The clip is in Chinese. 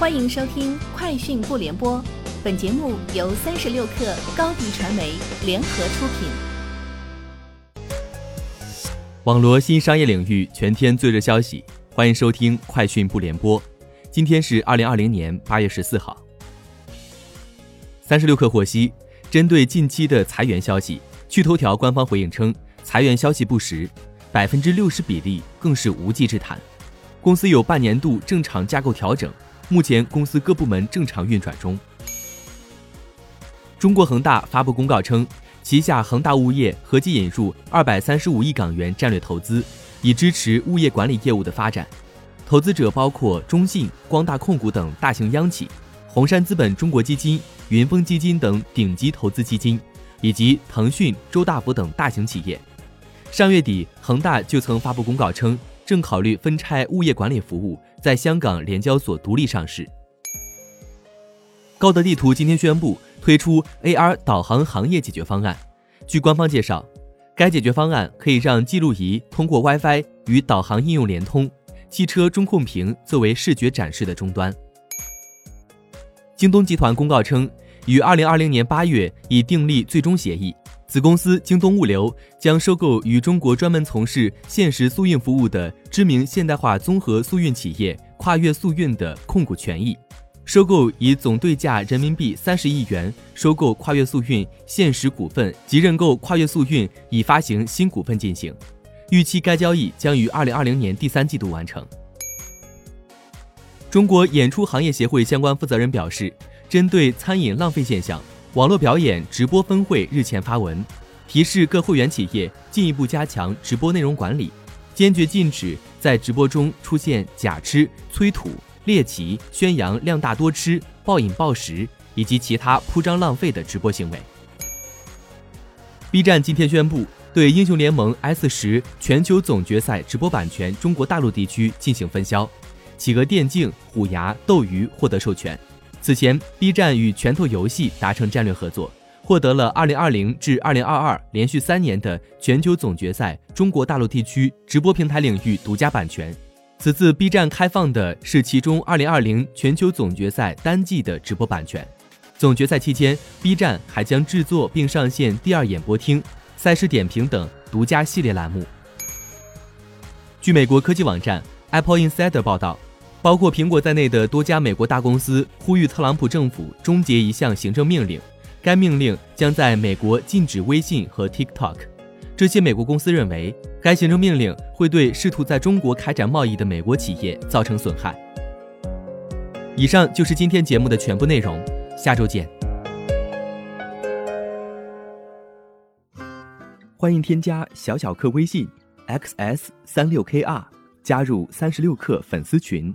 欢迎收听《快讯不联播》，本节目由三十六克高低传媒联合出品。网罗新商业领域全天最热消息，欢迎收听《快讯不联播》。今天是二零二零年八月十四号。三十六克获悉，针对近期的裁员消息，趣头条官方回应称，裁员消息不实，百分之六十比例更是无稽之谈。公司有半年度正常架构调整。目前公司各部门正常运转中。中国恒大发布公告称，旗下恒大物业合计引入二百三十五亿港元战略投资，以支持物业管理业务的发展。投资者包括中信、光大控股等大型央企，红杉资本中国基金、云峰基金等顶级投资基金，以及腾讯、周大福等大型企业。上月底，恒大就曾发布公告称。正考虑分拆物业管理服务，在香港联交所独立上市。高德地图今天宣布推出 AR 导航行业解决方案。据官方介绍，该解决方案可以让记录仪通过 WiFi 与导航应用连通，汽车中控屏作为视觉展示的终端。京东集团公告称，于二零二零年八月已订立最终协议。子公司京东物流将收购与中国专门从事限时速运服务的知名现代化综合速运企业跨越速运的控股权益，收购以总对价人民币三十亿元收购跨越速运限时股份及认购跨越速运已发行新股份进行，预期该交易将于二零二零年第三季度完成。中国演出行业协会相关负责人表示，针对餐饮浪费现象。网络表演直播分会日前发文，提示各会员企业进一步加强直播内容管理，坚决禁止在直播中出现假吃、催吐、猎奇、宣扬量大多吃、暴饮暴食以及其他铺张浪费的直播行为。B 站今天宣布对《英雄联盟 S 十》全球总决赛直播版权中国大陆地区进行分销，企鹅电竞、虎牙、斗鱼获得授权。此前，B 站与拳头游戏达成战略合作，获得了2020至2022连续三年的全球总决赛中国大陆地区直播平台领域独家版权。此次 B 站开放的是其中2020全球总决赛单季的直播版权。总决赛期间，B 站还将制作并上线第二演播厅、赛事点评等独家系列栏目。据美国科技网站 Apple Insider 报道。包括苹果在内的多家美国大公司呼吁特朗普政府终结一项行政命令，该命令将在美国禁止微信和 TikTok。这些美国公司认为，该行政命令会对试图在中国开展贸易的美国企业造成损害。以上就是今天节目的全部内容，下周见。欢迎添加小小客微信 xs 三六 kr，加入三十六课粉丝群。